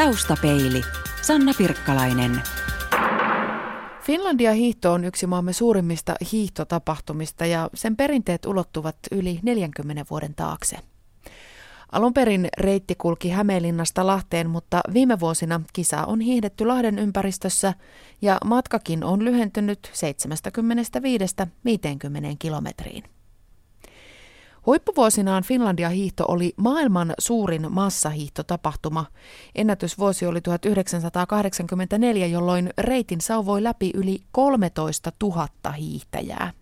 Taustapeili. Sanna Pirkkalainen. Finlandia hiihto on yksi maamme suurimmista hiihtotapahtumista ja sen perinteet ulottuvat yli 40 vuoden taakse. Alun perin reitti kulki Hämeenlinnasta Lahteen, mutta viime vuosina kisa on hiihdetty Lahden ympäristössä ja matkakin on lyhentynyt 75-50 kilometriin. Huippuvuosinaan Finlandia hiihto oli maailman suurin massahiihtotapahtuma. Ennätysvuosi oli 1984, jolloin reitin sauvoi läpi yli 13 000 hiihtäjää.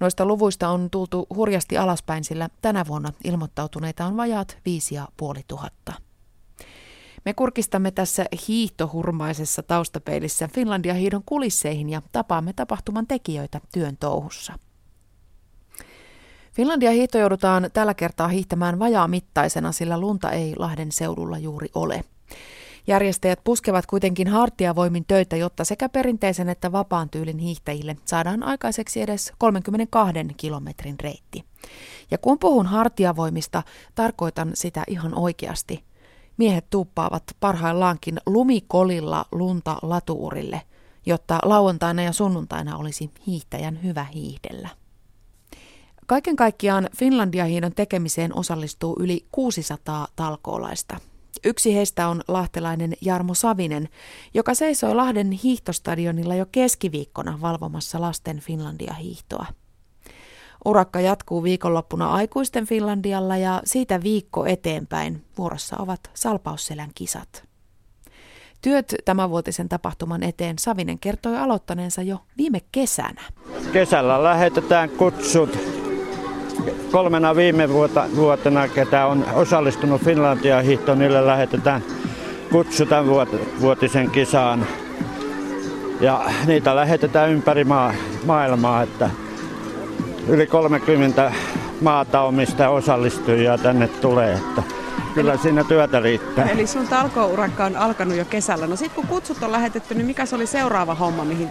Noista luvuista on tultu hurjasti alaspäin, sillä tänä vuonna ilmoittautuneita on vajaat 5500. Me kurkistamme tässä hiihtohurmaisessa taustapeilissä Finlandia hiidon kulisseihin ja tapaamme tapahtuman tekijöitä työn touhussa. Finlandia hiihto joudutaan tällä kertaa hiihtämään vajaamittaisena, sillä lunta ei Lahden seudulla juuri ole. Järjestäjät puskevat kuitenkin hartiavoimin töitä, jotta sekä perinteisen että vapaan tyylin hiihtäjille saadaan aikaiseksi edes 32 kilometrin reitti. Ja kun puhun hartiavoimista, tarkoitan sitä ihan oikeasti. Miehet tuuppaavat parhaillaankin lumikolilla lunta latuurille, jotta lauantaina ja sunnuntaina olisi hiihtäjän hyvä hiihdellä. Kaiken kaikkiaan Finlandia-hiidon tekemiseen osallistuu yli 600 talkoolaista. Yksi heistä on lahtelainen Jarmo Savinen, joka seisoi Lahden hiihtostadionilla jo keskiviikkona valvomassa lasten Finlandia-hiihtoa. Urakka jatkuu viikonloppuna aikuisten Finlandialla ja siitä viikko eteenpäin vuorossa ovat Salpausselän kisat. Työt tämänvuotisen tapahtuman eteen Savinen kertoi aloittaneensa jo viime kesänä. Kesällä lähetetään kutsut kolmena viime vuota, vuotena, ketä on osallistunut Finlandia hiihtoon, niille lähetetään kutsu tämän vuotisen kisaan. Ja niitä lähetetään ympäri maa, maailmaa, että yli 30 maata omista osallistujia tänne tulee. Että kyllä siinä työtä riittää. Eli sun talkourakka on alkanut jo kesällä. No sitten kun kutsut on lähetetty, niin mikä se oli seuraava homma, mihin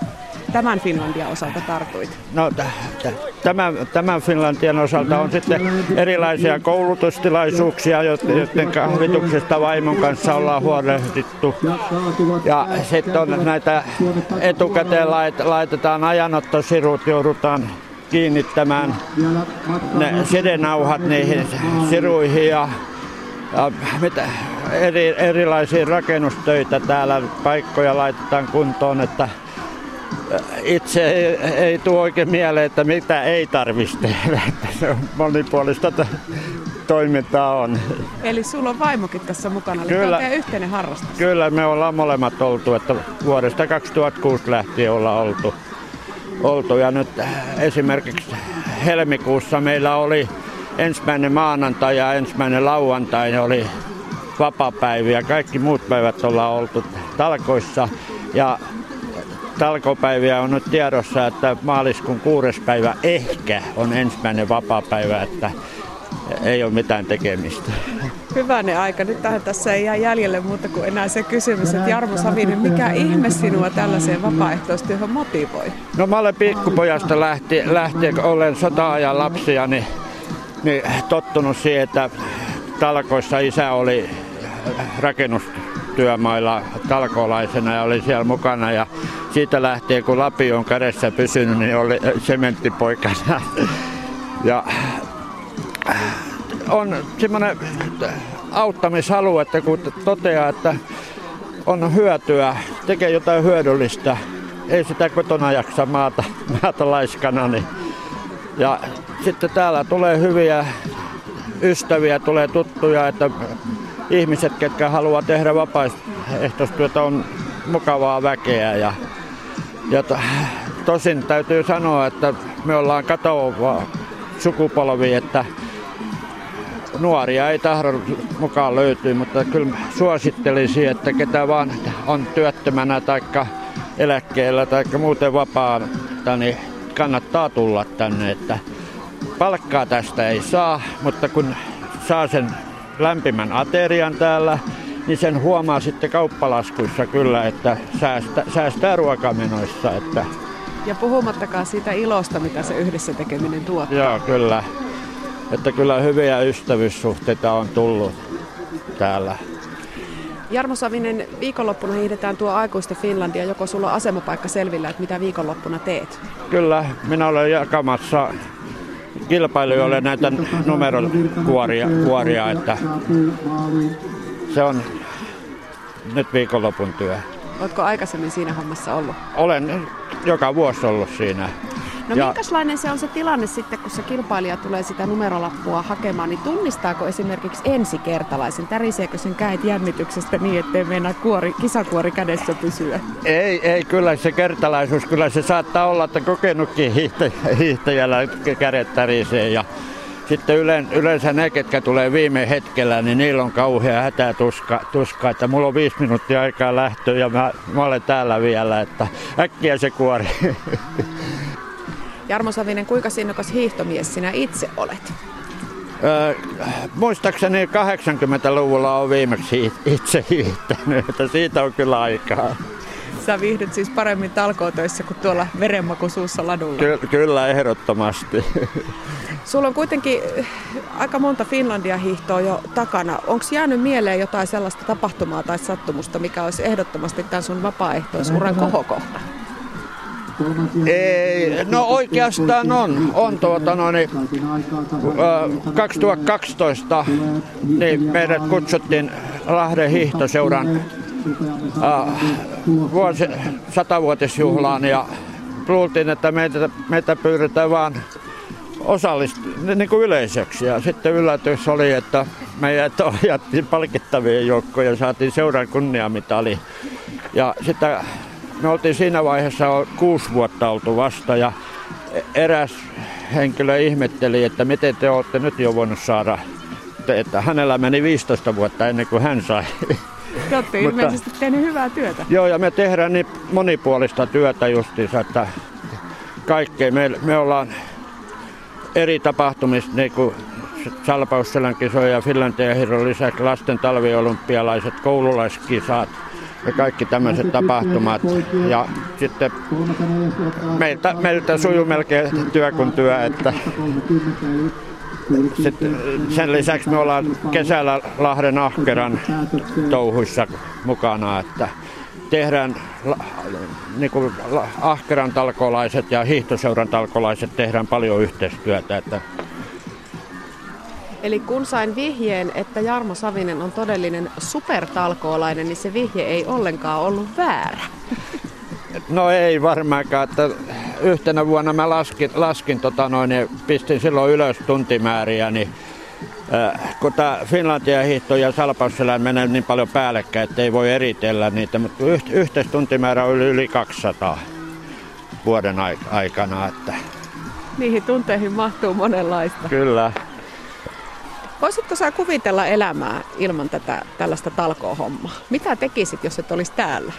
tämän Finlandian osalta tartuit? No t- t- tämän, tämän Finlandian osalta on sitten erilaisia koulutustilaisuuksia, joiden kahvituksesta vaimon kanssa ollaan huolehdittu. Ja sitten on näitä etukäteen lait, laitetaan ajanottosirut, joudutaan kiinnittämään ne sidenauhat niihin siruihin ja ja mitä, eri, erilaisia rakennustöitä täällä, paikkoja laitetaan kuntoon, että itse ei, ei tule oikein mieleen, että mitä ei tarvitsisi tehdä. Että se on monipuolista toimintaa on. Eli sulla on vaimokin tässä mukana, eli kyllä, tämä yhteinen harrastus. Kyllä, me ollaan molemmat oltu, että vuodesta 2006 lähtien ollaan oltu. oltu. Ja nyt esimerkiksi helmikuussa meillä oli ensimmäinen maanantai ja ensimmäinen lauantai oli vapapäiviä. Kaikki muut päivät ollaan oltu talkoissa. Ja talkopäiviä on nyt tiedossa, että maaliskuun kuudes päivä ehkä on ensimmäinen vapaa-päivä, että ei ole mitään tekemistä. Hyvänen aika. Nyt tähän tässä ei jää jäljelle muuta kuin enää se kysymys, että Jarmo Savinen, mikä ihme sinua tällaiseen vapaaehtoistyöhön motivoi? No mä olen pikkupojasta lähtien, lähtien olen sota-ajan lapsia, niin, niin tottunut siihen, että talkoissa isä oli rakennustyömailla talkolaisena ja oli siellä mukana ja siitä lähtien, kun Lapi on kädessä pysynyt, niin oli sementtipoikana. Ja on semmoinen auttamishalu, että kun toteaa, että on hyötyä, tekee jotain hyödyllistä, ei sitä kotona jaksa maata, maata laiskana. Niin. Ja sitten täällä tulee hyviä ystäviä, tulee tuttuja, että ihmiset, ketkä haluaa tehdä vapaaehtoistyötä, on mukavaa väkeä. Ja ja to, tosin täytyy sanoa, että me ollaan katoava sukupolvi, että nuoria ei tahdon mukaan löytyy, mutta kyllä suosittelisin, että ketä vaan on työttömänä tai eläkkeellä tai muuten vapaata, niin kannattaa tulla tänne. Että palkkaa tästä ei saa, mutta kun saa sen lämpimän aterian täällä, niin sen huomaa sitten kauppalaskuissa kyllä, että säästää, säästää ruokamenoissa. Että ja puhumattakaan siitä ilosta, mitä se yhdessä tekeminen tuottaa. Joo, kyllä. Että kyllä hyviä ystävyyssuhteita on tullut täällä. Jarmo Savinen, viikonloppuna hiihdetään tuo aikuisten Finlandia. Joko sulla on asemapaikka selvillä, että mitä viikonloppuna teet? Kyllä, minä olen jakamassa kilpailijoille näitä numerokuoria, kuoria, että se on nyt viikonlopun työ. Oletko aikaisemmin siinä hommassa ollut? Olen joka vuosi ollut siinä. No ja... minkälainen se on se tilanne sitten, kun se kilpailija tulee sitä numerolappua hakemaan, niin tunnistaako esimerkiksi ensikertalaisen? Täriseekö sen käet jännityksestä niin, ettei mennä kuori, kisakuori kädessä pysyä? Ei, ei, kyllä se kertalaisuus, kyllä se saattaa olla, että kokenutkin hiihtäjällä kädet tärisee ja sitten yleensä ne, ketkä tulee viime hetkellä, niin niillä on kauhea hätätuska, tuska, että mulla on viisi minuuttia aikaa lähtöä ja mä, mä olen täällä vielä, että äkkiä se kuori. Jarmo Savinen, kuinka sinnokas hiihtomies sinä itse olet? Öö, muistaakseni 80-luvulla on viimeksi itse hiihtänyt, että siitä on kyllä aikaa. Sä viihdyt siis paremmin talkootöissä kuin tuolla verenmakuisuussa ladulla. Ky- kyllä, ehdottomasti. Sulla on kuitenkin aika monta Finlandia hiihtoa jo takana. Onko jäänyt mieleen jotain sellaista tapahtumaa tai sattumusta, mikä olisi ehdottomasti tämän sun vapaaehtoisuran kohokohta? Ei, no oikeastaan on. On tuota, no, niin, 2012 niin meidät kutsuttiin Lahden hiihtoseuran äh, vuosi, satavuotisjuhlaan ja luultiin, että meitä, meitä pyydetään vaan osallist, niin kuin yleiseksi. Ja sitten yllätys oli, että meidät ohjattiin palkittavien joukkoja ja saatiin seuran kunniamitali. Ja sitten me oltiin siinä vaiheessa kuusi vuotta oltu vasta ja eräs henkilö ihmetteli, että miten te olette nyt jo voinut saada, että hänellä meni 15 vuotta ennen kuin hän sai. Te olette ilmeisesti tehneet hyvää työtä. Joo, ja me tehdään niin monipuolista työtä justiinsa, että kaikkea. Me, me ollaan eri tapahtumista, niin kuin Salpausselän kisoja ja Finlandia lisäksi lasten talviolympialaiset, koululaiskisat, ja kaikki tämmöiset tapahtumat. Ja sitten meiltä, meiltä sujuu melkein työ kuin työ, että sitten sen lisäksi me ollaan kesällä Lahden Ahkeran touhuissa mukana, että tehdään niin kuin Ahkeran talkolaiset ja hiihtoseuran talkolaiset tehdään paljon yhteistyötä. Että Eli kun sain vihjeen, että Jarmo Savinen on todellinen supertalkoolainen, niin se vihje ei ollenkaan ollut väärä. No ei varmaankaan, että yhtenä vuonna mä laskin, laskin tota noin, niin pistin silloin ylös tuntimääriä, niin äh, kun tämä Finlandia hiihto ja Salpausselän menee niin paljon päällekkäin, että ei voi eritellä niitä, mutta yh, yhteistuntimäärä oli yli 200 vuoden aikana. Että. Niihin tunteihin mahtuu monenlaista. Kyllä. Voisitko sä kuvitella elämää ilman tätä tällaista talkoohommaa? Mitä tekisit, jos et olisi täällä?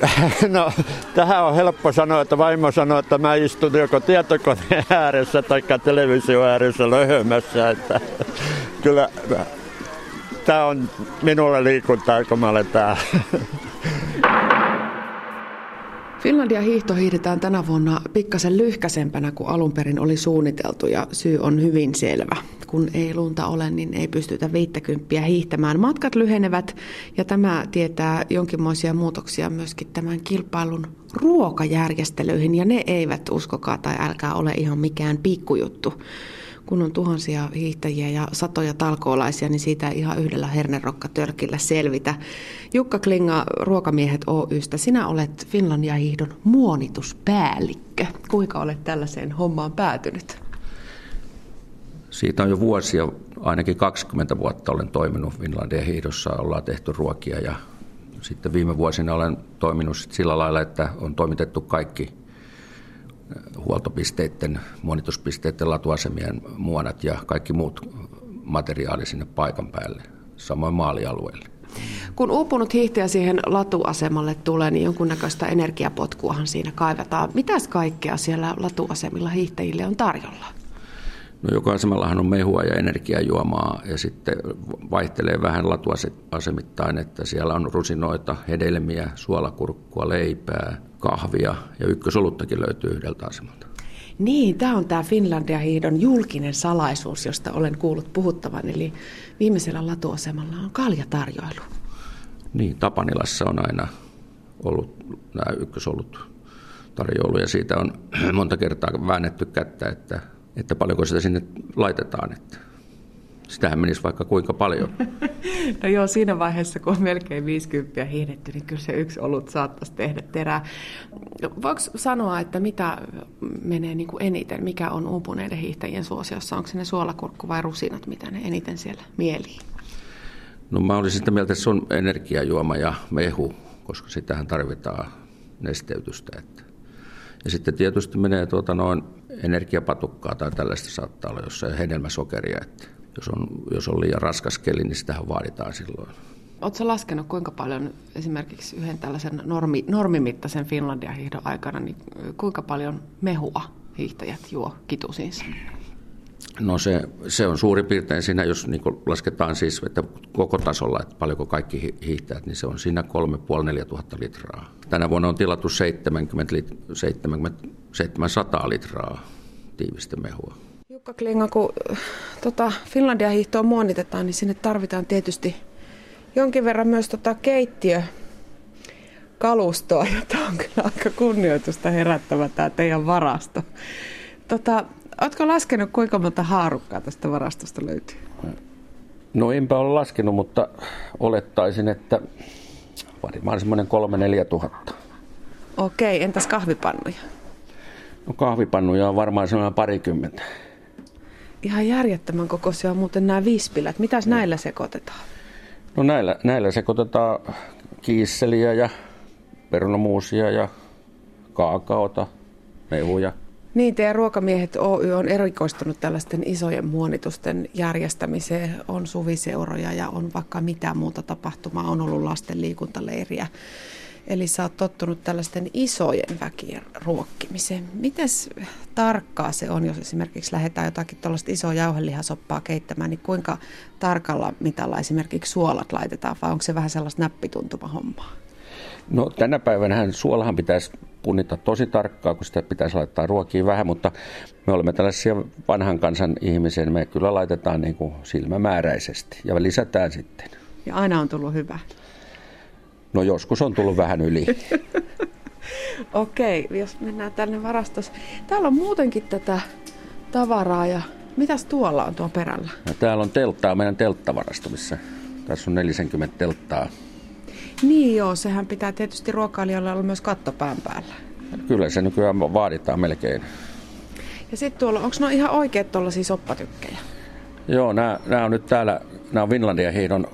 No, tähän on helppo sanoa, että vaimo sanoo, että mä istun joko tietokoneen ääressä tai televisio ääressä löhömässä. Että, kyllä tämä on minulle liikuntaa, kun mä olen täällä. Finlandia hiihto hiihdetään tänä vuonna pikkasen lyhkäsempänä kuin alun perin oli suunniteltu ja syy on hyvin selvä. Kun ei lunta ole, niin ei pystytä 50 hiihtämään. Matkat lyhenevät ja tämä tietää jonkinmoisia muutoksia myöskin tämän kilpailun ruokajärjestelyihin ja ne eivät uskokaa tai älkää ole ihan mikään pikkujuttu kun on tuhansia hiihtäjiä ja satoja talkoolaisia, niin siitä ei ihan yhdellä hernerokkatölkillä selvitä. Jukka Klinga Ruokamiehet Oystä, sinä olet Finlandia hiihdon muonituspäällikkö. Kuinka olet tällaiseen hommaan päätynyt? Siitä on jo vuosia, ainakin 20 vuotta olen toiminut Finlandia hiihdossa, ollaan tehty ruokia ja sitten viime vuosina olen toiminut sillä lailla, että on toimitettu kaikki huoltopisteiden, monituspisteiden, latuasemien muonat ja kaikki muut materiaali sinne paikan päälle, samoin maalialueelle. Kun uupunut hiihtäjä siihen latuasemalle tulee, niin jonkunnäköistä energiapotkuahan siinä kaivataan. Mitäs kaikkea siellä latuasemilla hiihtäjille on tarjolla? No jokaisemallahan on mehua ja energiajuomaa ja sitten vaihtelee vähän latuasemittain, että siellä on rusinoita, hedelmiä, suolakurkkua, leipää, kahvia ja ykkösoluttakin löytyy yhdeltä asemalta. Niin, tämä on tämä Finlandia hiidon julkinen salaisuus, josta olen kuullut puhuttavan. Eli viimeisellä latuasemalla on kaljatarjoilu. Niin, Tapanilassa on aina ollut nämä ykkösolut tarjoulu ja siitä on monta kertaa väännetty kättä, että, että paljonko sitä sinne laitetaan. Että sitähän menisi vaikka kuinka paljon. No joo, siinä vaiheessa, kun on melkein 50 hiihdetty, niin kyllä se yksi olut saattaisi tehdä terää. Voiko sanoa, että mitä menee niin kuin eniten, mikä on uupuneiden hiihtäjien suosiossa? Onko se ne suolakurkku vai rusinat, mitä ne eniten siellä mieliin? No mä olisin sitä mieltä, että se on energiajuoma ja mehu, koska sitähän tarvitaan nesteytystä. Että. Ja sitten tietysti menee tuota noin energiapatukkaa tai tällaista saattaa olla jossain hedelmäsokeria, että jos on, jos on liian raskas keli, niin sitähän vaaditaan silloin. Oletko laskenut, kuinka paljon esimerkiksi yhden tällaisen normi, normimittaisen Finlandia-hiihdon aikana, niin kuinka paljon mehua hiihtäjät juo kitusiinsa? No se, se on suurin piirtein siinä, jos niin lasketaan siis että koko tasolla, että paljonko kaikki hiihtäjät, niin se on siinä 3,5-4 tuhatta litraa. Tänä vuonna on tilattu 70, 70 700 litraa tiivistä mehua. Jukka Klinga, kun tota, Finlandia hiihtoa muonitetaan, niin sinne tarvitaan tietysti jonkin verran myös tota keittiö kalustoa, jota on kyllä aika kunnioitusta herättävä tämä teidän varasto. Tota, Oletko laskenut, kuinka monta haarukkaa tästä varastosta löytyy? No enpä ole laskenut, mutta olettaisin, että varmaan semmoinen kolme neljä tuhatta. Okei, entäs kahvipannuja? No kahvipannuja on varmaan semmoinen parikymmentä. Ihan järjettömän kokoisia on muuten nämä vispilät. Mitäs no. näillä sekoitetaan? No näillä, näillä sekoitetaan kiisseliä ja perunamuusia ja kaakaota, mehuja. Niin, teidän Ruokamiehet Oy on erikoistunut tällaisten isojen muonitusten järjestämiseen. On suviseuroja ja on vaikka mitä muuta tapahtumaa. On ollut lasten liikuntaleiriä. Eli sä oot tottunut tällaisten isojen väkien ruokkimiseen. Miten tarkkaa se on, jos esimerkiksi lähdetään jotakin tuollaista isoa jauhelihasoppaa keittämään, niin kuinka tarkalla mitalla esimerkiksi suolat laitetaan, vai onko se vähän sellaista näppituntuma hommaa? No tänä päivänä suolahan pitäisi punnita tosi tarkkaa, kun sitä pitäisi laittaa ruokiin vähän, mutta me olemme tällaisia vanhan kansan ihmisiä, niin me kyllä laitetaan niin kuin silmämääräisesti ja lisätään sitten. Ja aina on tullut hyvä? No joskus on tullut vähän yli. Okei, jos mennään tänne varastossa. Täällä on muutenkin tätä tavaraa ja mitäs tuolla on tuo perällä? No, täällä on telttaa, meidän telttavarasto, missä tässä on 40 telttaa. Niin joo, sehän pitää tietysti ruokailijoilla olla myös katto pään päällä. Kyllä se nykyään vaaditaan melkein. Ja sitten tuolla, onko ne ihan oikeat tuollaisia soppatykkejä? Joo, nämä, on nyt täällä, nämä on Vinlandia hiidon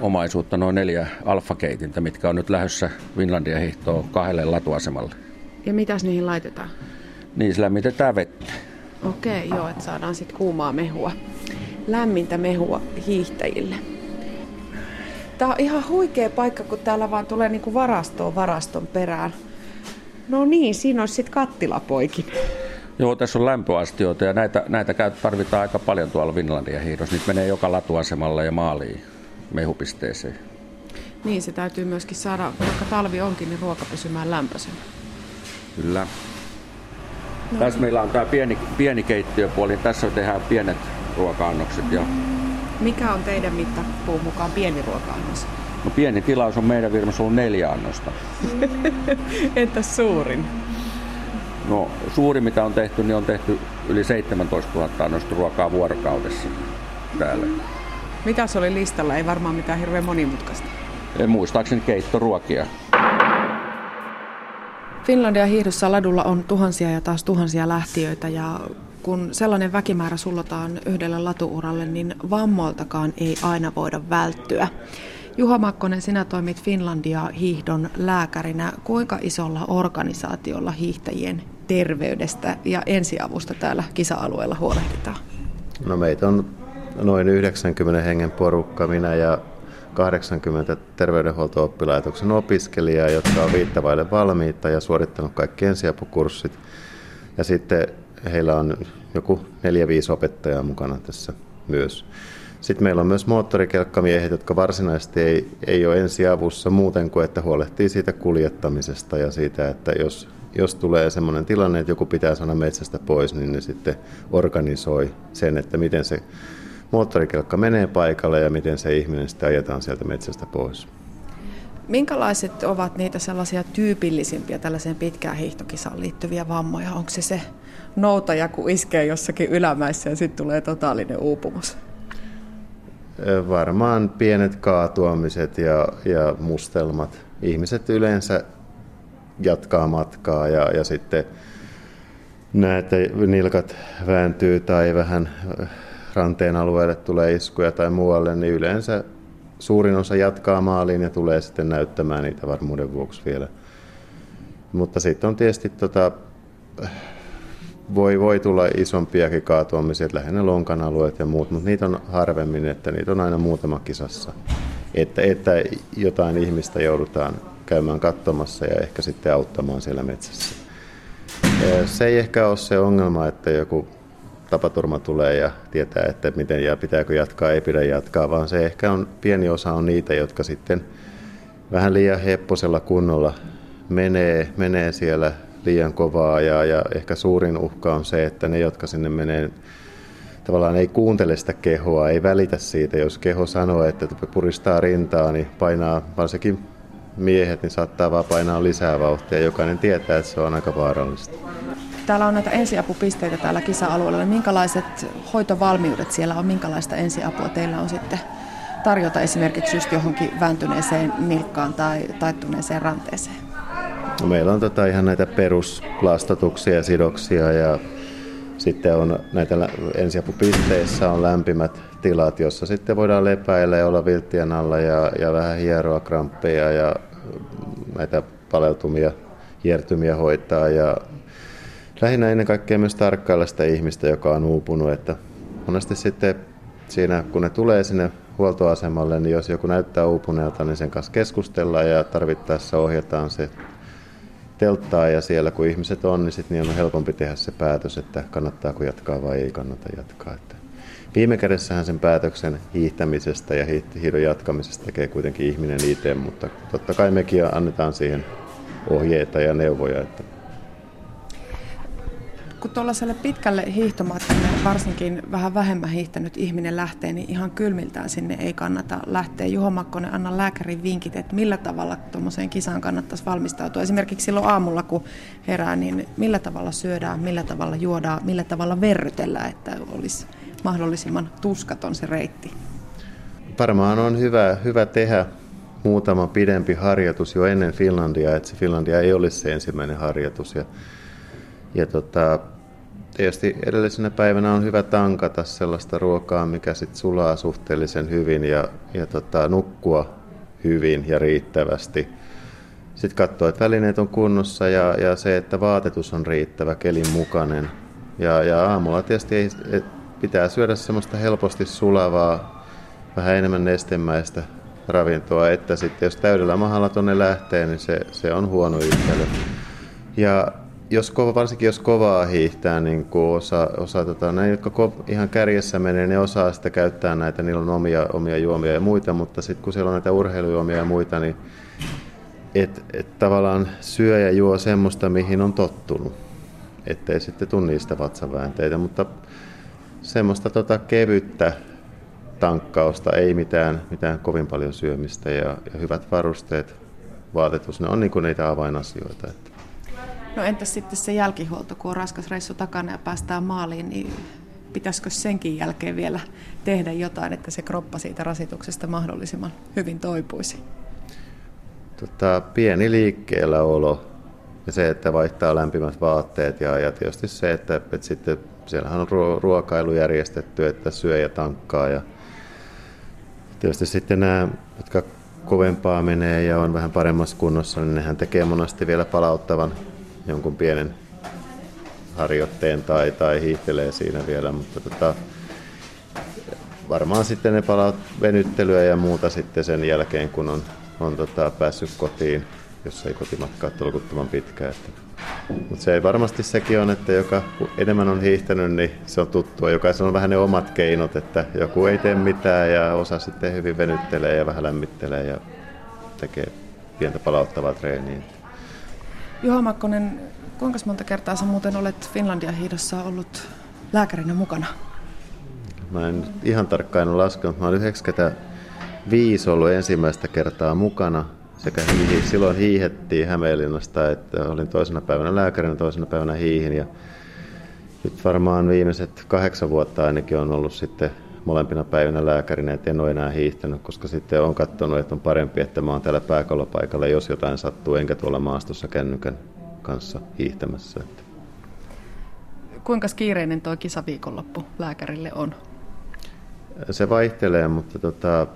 omaisuutta, noin neljä alfakeitintä, mitkä on nyt lähdössä Vinlandia hiihtoon kahdelle latuasemalle. Ja mitäs niihin laitetaan? Niissä lämmitetään vettä. Okei, joo, että saadaan sitten kuumaa mehua. Lämmintä mehua hiihtäjille. Tämä on ihan huikea paikka, kun täällä vaan tulee niinku varastoa varaston perään. No niin, siinä olisi sitten kattilapoikin. Joo, tässä on lämpöastioita ja näitä, näitä tarvitaan aika paljon tuolla Finlandia hiidossa. Niitä menee joka latuasemalla ja maaliin mehupisteeseen. Niin, se täytyy myöskin saada, vaikka talvi onkin, niin ruoka pysymään lämpöisenä. Kyllä. No. Tässä meillä on tämä pieni, pieni keittiöpuoli. Tässä tehdään pienet ruoka-annokset ja mikä on teidän mittapuun mukaan pieni ruoka-annos? No pieni tilaus on meidän firmassa ollut neljä annosta. Entäs suurin? No suuri mitä on tehty, niin on tehty yli 17 000 annosta ruokaa vuorokaudessa täällä. Mitä se oli listalla? Ei varmaan mitään hirveän monimutkaista. En muistaakseni keittoruokia. Finlandia hiihdossa ladulla on tuhansia ja taas tuhansia lähtiöitä ja kun sellainen väkimäärä sullotaan yhdelle latuuralle, niin vammoiltakaan ei aina voida välttyä. Juha Makkonen, sinä toimit Finlandia hiihdon lääkärinä. Kuinka isolla organisaatiolla hiihtäjien terveydestä ja ensiavusta täällä kisa-alueella huolehditaan? No meitä on noin 90 hengen porukka, minä ja 80 terveydenhuolto-oppilaitoksen opiskelijaa, jotka on viittavaille valmiita ja suorittanut kaikki ensiapukurssit. Ja sitten heillä on joku neljä viisi opettajaa mukana tässä myös. Sitten meillä on myös moottorikelkkamiehet, jotka varsinaisesti ei, ei ole ensiavussa muuten kuin, että huolehtii siitä kuljettamisesta ja siitä, että jos, jos tulee sellainen tilanne, että joku pitää saada metsästä pois, niin ne sitten organisoi sen, että miten se moottorikelkka menee paikalle ja miten se ihminen sitten ajetaan sieltä metsästä pois. Minkälaiset ovat niitä sellaisia tyypillisimpiä tällaiseen pitkään hiihtokisaan liittyviä vammoja? Onko se se noutaja, kun iskee jossakin ylämäissä ja sitten tulee totaalinen uupumus? Varmaan pienet kaatuamiset ja, ja mustelmat. Ihmiset yleensä jatkaa matkaa ja, ja sitten näette nilkat vääntyy tai vähän ranteen alueelle tulee iskuja tai muualle, niin yleensä suurin osa jatkaa maaliin ja tulee sitten näyttämään niitä varmuuden vuoksi vielä. Mutta sitten on tietysti tota, voi, voi tulla isompiakin kaatuamisia, lähinnä lonkan alueet ja muut, mutta niitä on harvemmin, että niitä on aina muutama kisassa. Että, että jotain ihmistä joudutaan käymään katsomassa ja ehkä sitten auttamaan siellä metsässä. Se ei ehkä ole se ongelma, että joku tapaturma tulee ja tietää, että miten ja pitääkö jatkaa, ei pidä jatkaa, vaan se ehkä on pieni osa on niitä, jotka sitten vähän liian hepposella kunnolla menee, menee siellä liian kovaa ja, ja ehkä suurin uhka on se, että ne, jotka sinne menee, tavallaan ei kuuntele sitä kehoa, ei välitä siitä. Jos keho sanoo, että puristaa rintaa, niin painaa, varsinkin miehet, niin saattaa vaan painaa lisää vauhtia. Jokainen tietää, että se on aika vaarallista. Täällä on näitä ensiapupisteitä täällä kisa-alueella. Minkälaiset hoitovalmiudet siellä on? Minkälaista ensiapua teillä on sitten tarjota esimerkiksi just johonkin vääntyneeseen nilkkaan tai taittuneeseen ranteeseen? No, meillä on tota ihan näitä peruslastatuksia ja sidoksia ja sitten on näitä ensiapupisteissä on lämpimät tilat, jossa sitten voidaan lepäillä ja olla vilttien alla ja, ja vähän hieroa kramppeja ja näitä paleltumia, hiertymiä hoitaa ja lähinnä ennen kaikkea myös tarkkailla sitä ihmistä, joka on uupunut, että monesti sitten siinä, kun ne tulee sinne huoltoasemalle, niin jos joku näyttää uupuneelta, niin sen kanssa keskustellaan ja tarvittaessa ohjataan se telttaa ja siellä kun ihmiset on, niin sitten niin on helpompi tehdä se päätös, että kannattaako jatkaa vai ei kannata jatkaa. Että viime kädessähän sen päätöksen hiihtämisestä ja hiihdon jatkamisesta tekee kuitenkin ihminen itse, mutta totta kai mekin annetaan siihen ohjeita ja neuvoja, että kun tuollaiselle pitkälle hiihtomatkalle varsinkin vähän vähemmän hiihtänyt ihminen lähtee, niin ihan kylmiltään sinne ei kannata lähteä. Juho Makkonen, anna lääkärin vinkit, että millä tavalla tuommoiseen kisaan kannattaisi valmistautua. Esimerkiksi silloin aamulla, kun herää, niin millä tavalla syödään, millä tavalla juodaan, millä tavalla verrytellään, että olisi mahdollisimman tuskaton se reitti. Varmaan on hyvä, hyvä tehdä muutama pidempi harjoitus jo ennen Finlandia, että se Finlandia ei olisi se ensimmäinen harjoitus. Ja, ja tota, tietysti edellisenä päivänä on hyvä tankata sellaista ruokaa, mikä sitten sulaa suhteellisen hyvin ja, ja tota, nukkua hyvin ja riittävästi. Sitten katsoa, että välineet on kunnossa ja, ja se, että vaatetus on riittävä, kelin mukainen. Ja, ja aamulla tietysti ei, et, pitää syödä semmoista helposti sulavaa, vähän enemmän nestemäistä ravintoa, että sitten jos täydellä mahalla tuonne lähtee, niin se, se on huono yhtälö. Ja jos kova, varsinkin jos kovaa hiihtää, niin osa, osa tota, ne, jotka ko, ihan kärjessä menee, ne osaa sitä käyttää näitä, niillä on omia, omia juomia ja muita, mutta sitten kun siellä on näitä urheilujuomia ja muita, niin et, et tavallaan syö ja juo semmoista, mihin on tottunut, ettei sitten tule niistä vatsaväänteitä, mutta semmoista tota kevyttä tankkausta, ei mitään, mitään kovin paljon syömistä ja, ja hyvät varusteet, vaatetus, ne on niin niitä avainasioita. Että. No entäs sitten se jälkihuolto, kun on raskas reissu takana ja päästään maaliin, niin pitäisikö senkin jälkeen vielä tehdä jotain, että se kroppa siitä rasituksesta mahdollisimman hyvin toipuisi? Tota, pieni liikkeellä olo ja se, että vaihtaa lämpimät vaatteet ja, ja tietysti se, että, että sitten siellähän on ruokailu järjestetty, että syö ja tankkaa ja tietysti sitten nämä, jotka kovempaa menee ja on vähän paremmassa kunnossa, niin nehän tekee monesti vielä palauttavan jonkun pienen harjoitteen tai, tai hiihtelee siinä vielä, mutta tota, varmaan sitten ne palaut venyttelyä ja muuta sitten sen jälkeen, kun on, on tota, päässyt kotiin, jos ei kotimatka ole tolkuttoman pitkä. Että. Mutta se ei varmasti sekin on, että joka enemmän on hiihtänyt, niin se on tuttua. Jokaisella on vähän ne omat keinot, että joku ei tee mitään ja osa sitten hyvin venyttelee ja vähän lämmittelee ja tekee pientä palauttavaa treeniä. Juha Makkonen, kuinka monta kertaa sä muuten olet Finlandia hiidossa ollut lääkärinä mukana? Mä en ihan tarkkaan ole laskenut. Mä olen 95 ollut ensimmäistä kertaa mukana. sekä hiihi. Silloin hiihettiin Hämeenlinnasta, että olin toisena päivänä lääkärinä, toisena päivänä hiihin. Ja nyt varmaan viimeiset kahdeksan vuotta ainakin on ollut sitten molempina päivinä lääkärinä, että en ole enää hiihtänyt, koska sitten on katsonut, että on parempi, että mä oon täällä pääkallopaikalla, jos jotain sattuu, enkä tuolla maastossa kännykän kanssa hiihtämässä. Kuinka kiireinen tuo kisaviikonloppu lääkärille on? Se vaihtelee, mutta tota,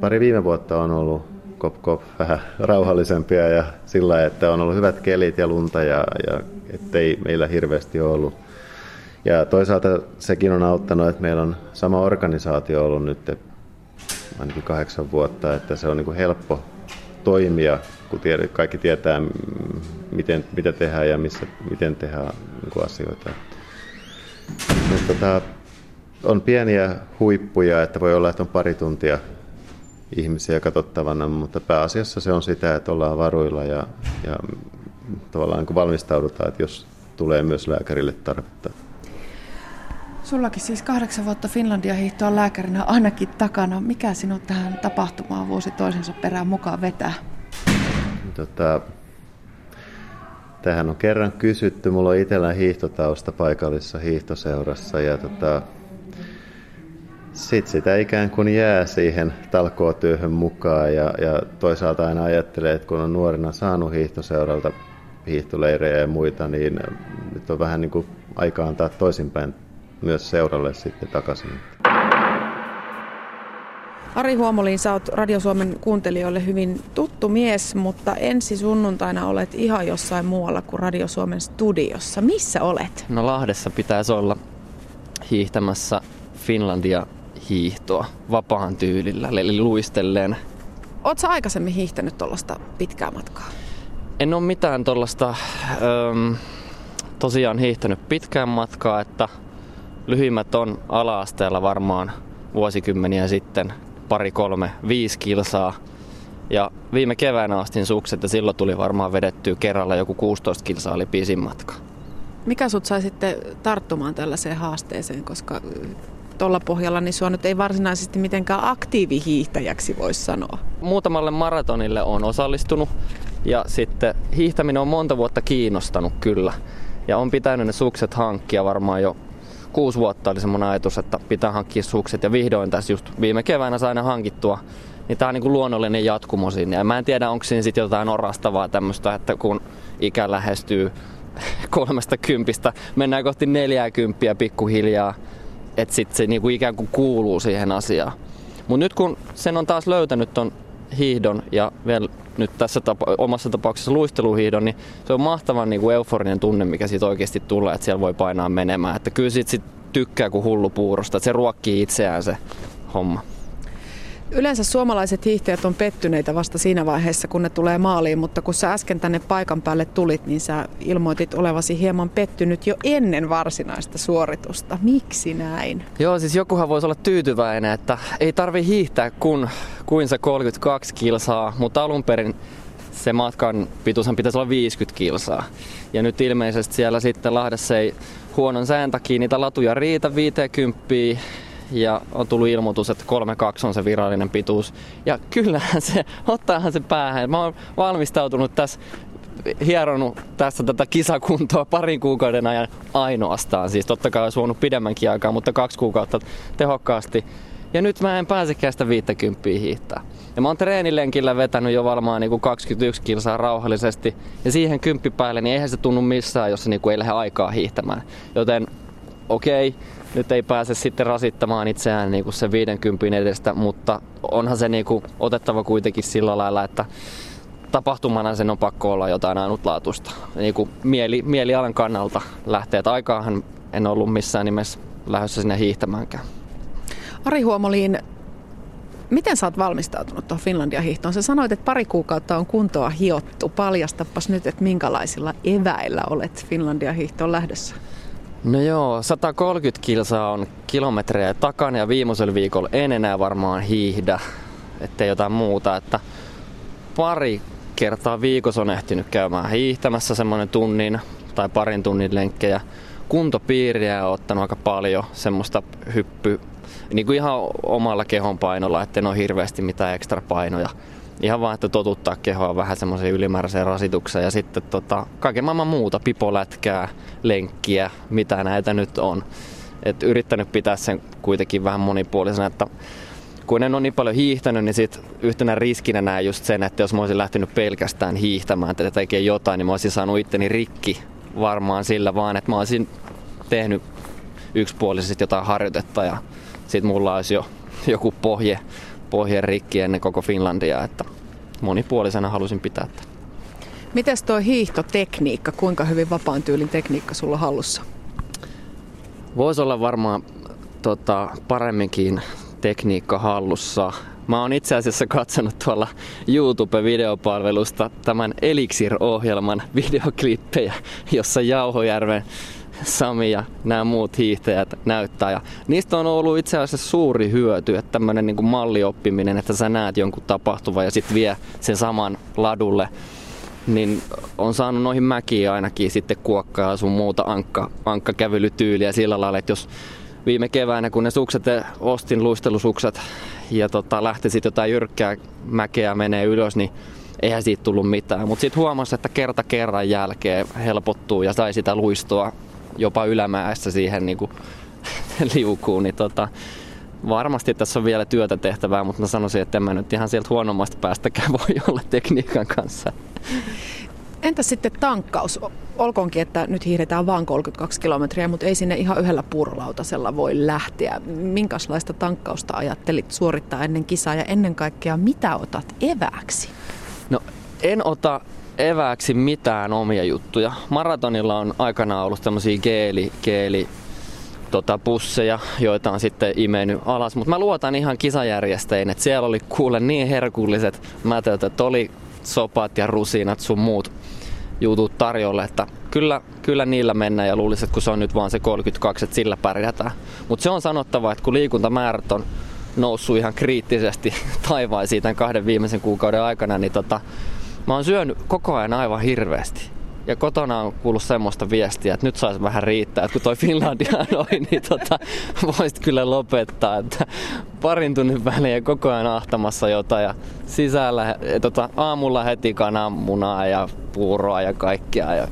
pari viime vuotta on ollut kop, kop vähän rauhallisempia ja sillä että on ollut hyvät kelit ja lunta ja, ja ettei meillä hirveästi ole ollut. Ja toisaalta sekin on auttanut, että meillä on sama organisaatio ollut nyt ainakin kahdeksan vuotta, että se on niin kuin helppo toimia, kun tiedä, kaikki tietää, miten, mitä tehdään ja missä, miten tehdään niin kuin asioita. Mutta tota, on pieniä huippuja, että voi olla, että on pari tuntia ihmisiä katsottavana, mutta pääasiassa se on sitä, että ollaan varuilla ja, ja tavallaan niin valmistaudutaan, että jos tulee myös lääkärille tarvetta. Sullakin siis kahdeksan vuotta Finlandia hiihtoa lääkärinä ainakin takana. Mikä sinut tähän tapahtumaan vuosi toisensa perään mukaan vetää? Tota, tähän on kerran kysytty. Mulla on itsellä hiihtotausta paikallisessa hiihtoseurassa ja tota, sitten sitä ikään kuin jää siihen talkootyöhön mukaan ja, ja toisaalta aina ajattelee, että kun on nuorena saanut hiihtoseuralta hiihtoleirejä ja muita, niin nyt on vähän niin kuin aika antaa toisinpäin myös seuralle sitten takaisin. Ari Huomoliin, sä oot Radio Suomen kuuntelijoille hyvin tuttu mies, mutta ensi sunnuntaina olet ihan jossain muualla kuin Radio Suomen studiossa. Missä olet? No Lahdessa pitäisi olla hiihtämässä Finlandia hiihtoa vapaan tyylillä, eli luistelleen. Oletko aikaisemmin hiihtänyt tuollaista pitkää matkaa? En ole mitään tuollaista tosiaan hiihtänyt pitkään matkaa, että lyhimmät on ala-asteella varmaan vuosikymmeniä sitten pari, kolme, viisi kilsaa. Ja viime keväänä astin sukset ja silloin tuli varmaan vedettyä kerralla joku 16 kilsaa oli pisin matka. Mikä sut sai sitten tarttumaan tällaiseen haasteeseen, koska tuolla pohjalla niin sua nyt ei varsinaisesti mitenkään aktiivihiihtäjäksi voi sanoa? Muutamalle maratonille on osallistunut ja sitten hiihtäminen on monta vuotta kiinnostanut kyllä. Ja on pitänyt ne sukset hankkia varmaan jo kuusi vuotta oli semmoinen ajatus, että pitää hankkia sukset ja vihdoin tässä just viime keväänä sain ne hankittua. Niin tää on niin kuin luonnollinen jatkumo sinne. Ja mä en tiedä, onko siinä sitten jotain orastavaa tämmöistä, että kun ikä lähestyy kolmesta kympistä, mennään kohti neljää kymppiä pikkuhiljaa, että sitten se niinku ikään kuin kuuluu siihen asiaan. Mutta nyt kun sen on taas löytänyt ton hiihdon ja vielä nyt tässä tapa, omassa tapauksessa luisteluhiihdon, niin se on mahtavan niin kuin euforinen tunne, mikä siitä oikeasti tulee, että siellä voi painaa menemään. Että kyllä siitä sit tykkää kuin hullu puurosta, että se ruokkii itseään se homma. Yleensä suomalaiset hiihtäjät on pettyneitä vasta siinä vaiheessa, kun ne tulee maaliin, mutta kun sä äsken tänne paikan päälle tulit, niin sä ilmoitit olevasi hieman pettynyt jo ennen varsinaista suoritusta. Miksi näin? Joo, siis jokuhan voisi olla tyytyväinen, että ei tarvi hiihtää kun, kuin se 32 kilsaa, mutta alun perin se matkan pituushan pitäisi olla 50 kilsaa. Ja nyt ilmeisesti siellä sitten Lahdessa ei huonon sään takia niitä latuja riitä 50 ja on tullut ilmoitus, että 3-2 on se virallinen pituus. Ja kyllähän se, ottaahan se päähän. Mä oon valmistautunut tässä hieronut tässä tätä kisakuntoa parin kuukauden ajan ainoastaan. Siis totta kai olisi voinut pidemmänkin aikaa, mutta kaksi kuukautta tehokkaasti. Ja nyt mä en pääsekään sitä 50 hiihtää. Ja mä oon treenilenkillä vetänyt jo varmaan niin kuin 21 kilsaa rauhallisesti. Ja siihen kymppi päälle, niin eihän se tunnu missään, jos se niin kuin ei lähde aikaa hiihtämään. Joten okei, okay, nyt ei pääse sitten rasittamaan itseään niin kuin se 50 edestä, mutta onhan se niin kuin otettava kuitenkin sillä lailla, että tapahtumana sen on pakko olla jotain ainutlaatuista. Niin kuin mieli, mielialan kannalta lähtee, että aikaahan en ollut missään nimessä lähdössä sinne hiihtämäänkään. Ari Huomoliin, miten sä oot valmistautunut tuohon Finlandia hiihtoon? Sä sanoit, että pari kuukautta on kuntoa hiottu. Paljastapas nyt, että minkälaisilla eväillä olet Finlandia hiihtoon lähdössä? No joo, 130 kilsaa on kilometrejä takana ja viimeisellä viikolla en enää varmaan hiihdä, ettei jotain muuta, että pari kertaa viikossa on ehtinyt käymään hiihtämässä semmoinen tunnin tai parin tunnin lenkkejä. Kuntopiiriä on ottanut aika paljon semmoista hyppy, niin kuin ihan omalla kehon painolla, että en ole hirveästi mitään ekstra painoja. Ihan vaan, että totuttaa kehoa vähän semmoiseen ylimääräiseen rasitukseen ja sitten tota, kaiken maailman muuta, pipolätkää, lenkkiä, mitä näitä nyt on. Et yrittänyt pitää sen kuitenkin vähän monipuolisena, että kun en ole niin paljon hiihtänyt, niin sit yhtenä riskinä näen just sen, että jos mä olisin lähtenyt pelkästään hiihtämään että tekee jotain, niin mä olisin saanut itteni rikki varmaan sillä vaan, että mä olisin tehnyt yksipuolisesti jotain harjoitetta ja sit mulla olisi jo joku pohje, pohje rikki ennen koko Finlandia, että monipuolisena halusin pitää tämän. Mites tuo hiihtotekniikka, kuinka hyvin vapaan tyylin tekniikka sulla hallussa? Voisi olla varmaan tota, paremminkin tekniikka hallussa. Mä oon itse asiassa katsonut tuolla YouTube-videopalvelusta tämän Elixir-ohjelman videoklippejä, jossa Jauhojärven Sami ja nämä muut hiihtäjät näyttää. Ja niistä on ollut itse asiassa suuri hyöty, että tämmöinen niin mallioppiminen, että sä näet jonkun tapahtuvan ja sitten vie sen saman ladulle niin on saanut noihin mäkiin ainakin sitten kuokkaa sun muuta ankka, ankkakävelytyyliä sillä lailla, että jos viime keväänä, kun ne sukset ostin luistelusukset ja tota, lähti sitten jotain jyrkkää mäkeä menee ylös, niin eihän siitä tullut mitään. Mutta sitten huomasi, että kerta kerran jälkeen helpottuu ja sai sitä luistoa jopa ylämäessä siihen niin kuin liukuun, niin tota, varmasti tässä on vielä työtä tehtävää, mutta mä sanoisin, että en mä nyt ihan sieltä huonommasta päästäkään voi olla tekniikan kanssa. Entä sitten tankkaus? Olkoonkin, että nyt hiihdetään vain 32 kilometriä, mutta ei sinne ihan yhdellä purlautasella voi lähteä. Minkälaista tankkausta ajattelit suorittaa ennen kisaa ja ennen kaikkea mitä otat eväksi? No en ota eväksi mitään omia juttuja. Maratonilla on aikanaan ollut tämmöisiä geeli, geeli tota, pusseja, joita on sitten imennyt alas. Mutta mä luotan ihan kisajärjestäjiin, että siellä oli kuule niin herkulliset mätöt, että oli sopat ja rusinat sun muut jutut tarjolle, että kyllä, kyllä niillä mennään ja luulisin, että kun se on nyt vaan se 32, että sillä pärjätään. Mutta se on sanottava, että kun liikuntamäärät on noussut ihan kriittisesti taivaisiin tämän kahden viimeisen kuukauden aikana, niin tota, mä oon syönyt koko ajan aivan hirveästi. Ja kotona on kuullut semmoista viestiä, että nyt saisi vähän riittää, että kun toi Finlandia oli, niin tota, voisit kyllä lopettaa, että parin tunnin välein koko ajan ahtamassa jotain ja sisällä, tota, aamulla heti kananmunaa ja puuroa ja kaikkea. Ja...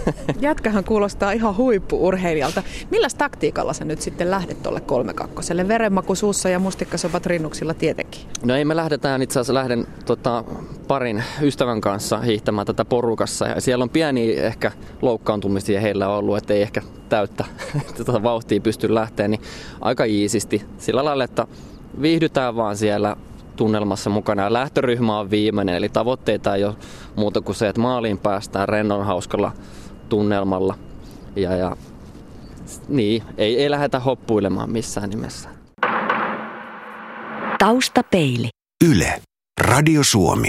Jätkähän kuulostaa ihan huippuurheilijalta. Millä taktiikalla sä nyt sitten lähdet tuolle 32 Verenmaku suussa ja mustikkasopat rinnuksilla tietenkin. No ei me lähdetään, itse asiassa lähden tota, parin ystävän kanssa hiihtämään tätä porukassa. Ja siellä on pieni ehkä loukkaantumisia heillä on ollut, että ei ehkä täyttä tätä vauhtia pysty lähteä, niin aika iisisti. Sillä lailla, että viihdytään vaan siellä tunnelmassa mukana. Ja lähtöryhmä on viimeinen, eli tavoitteita ei ole muuta kuin se, että maaliin päästään rennon hauskalla tunnelmalla. Ja, ja niin, ei, ei lähdetä hoppuilemaan missään nimessä. Taustapeili. Yle. Radio Suomi.